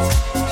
you.